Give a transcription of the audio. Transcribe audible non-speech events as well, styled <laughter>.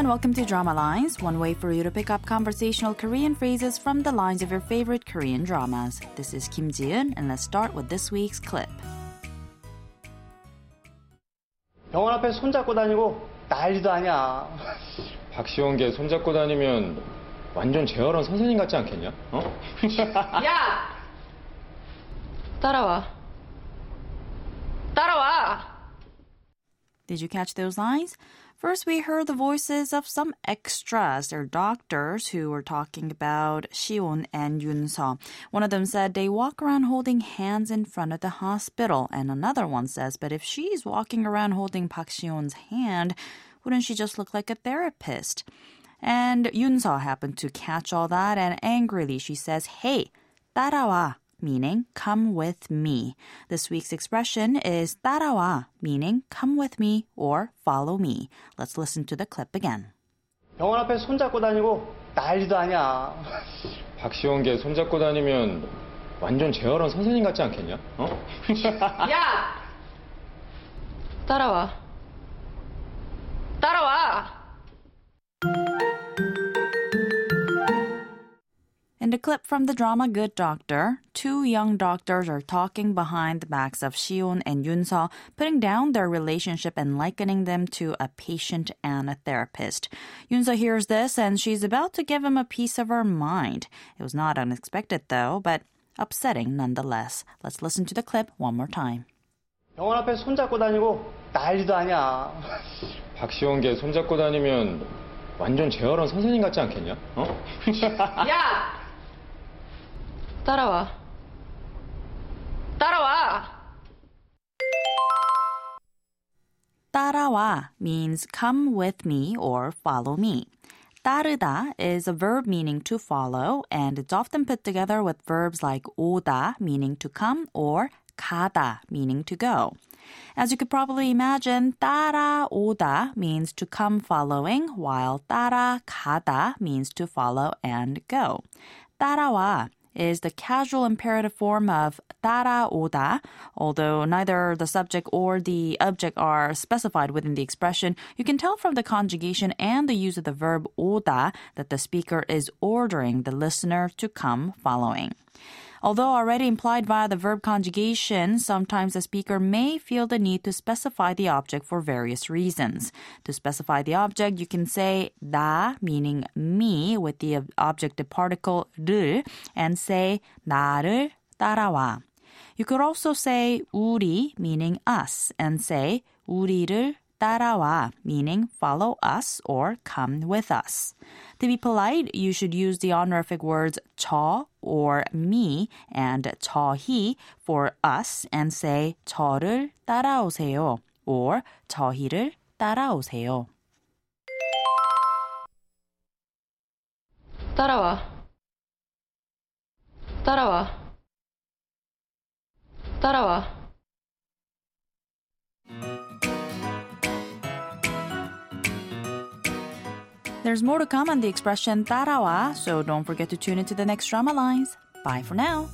and welcome to Drama Lines, one way for you to pick up conversational Korean phrases from the lines of your favorite Korean dramas. This is Kim Ji-eun, and let's start with this week's clip. 병원 앞에 손잡고 다니고 난리도 아니야. <laughs> 박시원 걔 손잡고 다니면 완전 재활원 선생님 같지 않겠냐? 어? 야! <laughs> 따라와. Did you catch those lines? First, we heard the voices of some extras. They're doctors who were talking about Shion and Yunso. One of them said they walk around holding hands in front of the hospital. And another one says, but if she's walking around holding Park Shion's hand, wouldn't she just look like a therapist? And Yunso happened to catch all that and angrily she says, hey, 따라와 meaning come with me. This week's expression is 따라와, meaning come with me or follow me. Let's listen to the clip again. 병원 앞에 손잡고 다니고 난리도 아니야. 박시원 걔 손잡고 다니면 완전 재활원 선생님 같지 않겠냐? 어? 야! 따라와. 따라와! In the clip from the drama Good Doctor, two young doctors are talking behind the backs of Shion and Yunso, putting down their relationship and likening them to a patient and a therapist. Yunso hears this and she's about to give him a piece of her mind. It was not unexpected though, but upsetting nonetheless. Let's listen to the clip one more time. 병원 앞에 손잡고 다니고 난리도 아니야. <laughs> 박시원 걔 손잡고 다니면 완전 재활원 선생님 같지 않겠냐? 어? <laughs> 야! 따라와. 따라와! 따라와 means come with me or follow me. 따르다 is a verb meaning to follow, and it's often put together with verbs like 오다, meaning to come, or 가다, meaning to go. As you could probably imagine, 따라오다 means to come following, while 따라가다 means to follow and go. 따라와 is the casual imperative form of 따라오다. Although neither the subject or the object are specified within the expression, you can tell from the conjugation and the use of the verb 오다 that the speaker is ordering the listener to come following. Although already implied via the verb conjugation, sometimes the speaker may feel the need to specify the object for various reasons. To specify the object, you can say 나, meaning me, with the object particle 를, and say 나를 따라와. You could also say 우리, meaning us, and say 우리를 따라와, meaning follow us or come with us. To be polite, you should use the honorific words 저 or me and 저희 for us and say 저를 따라오세요 or 저희를 따라오세요. 따라와. 따라와. 따라와. There's more to come on the expression 따라와, so don't forget to tune into the next drama lines. Bye for now.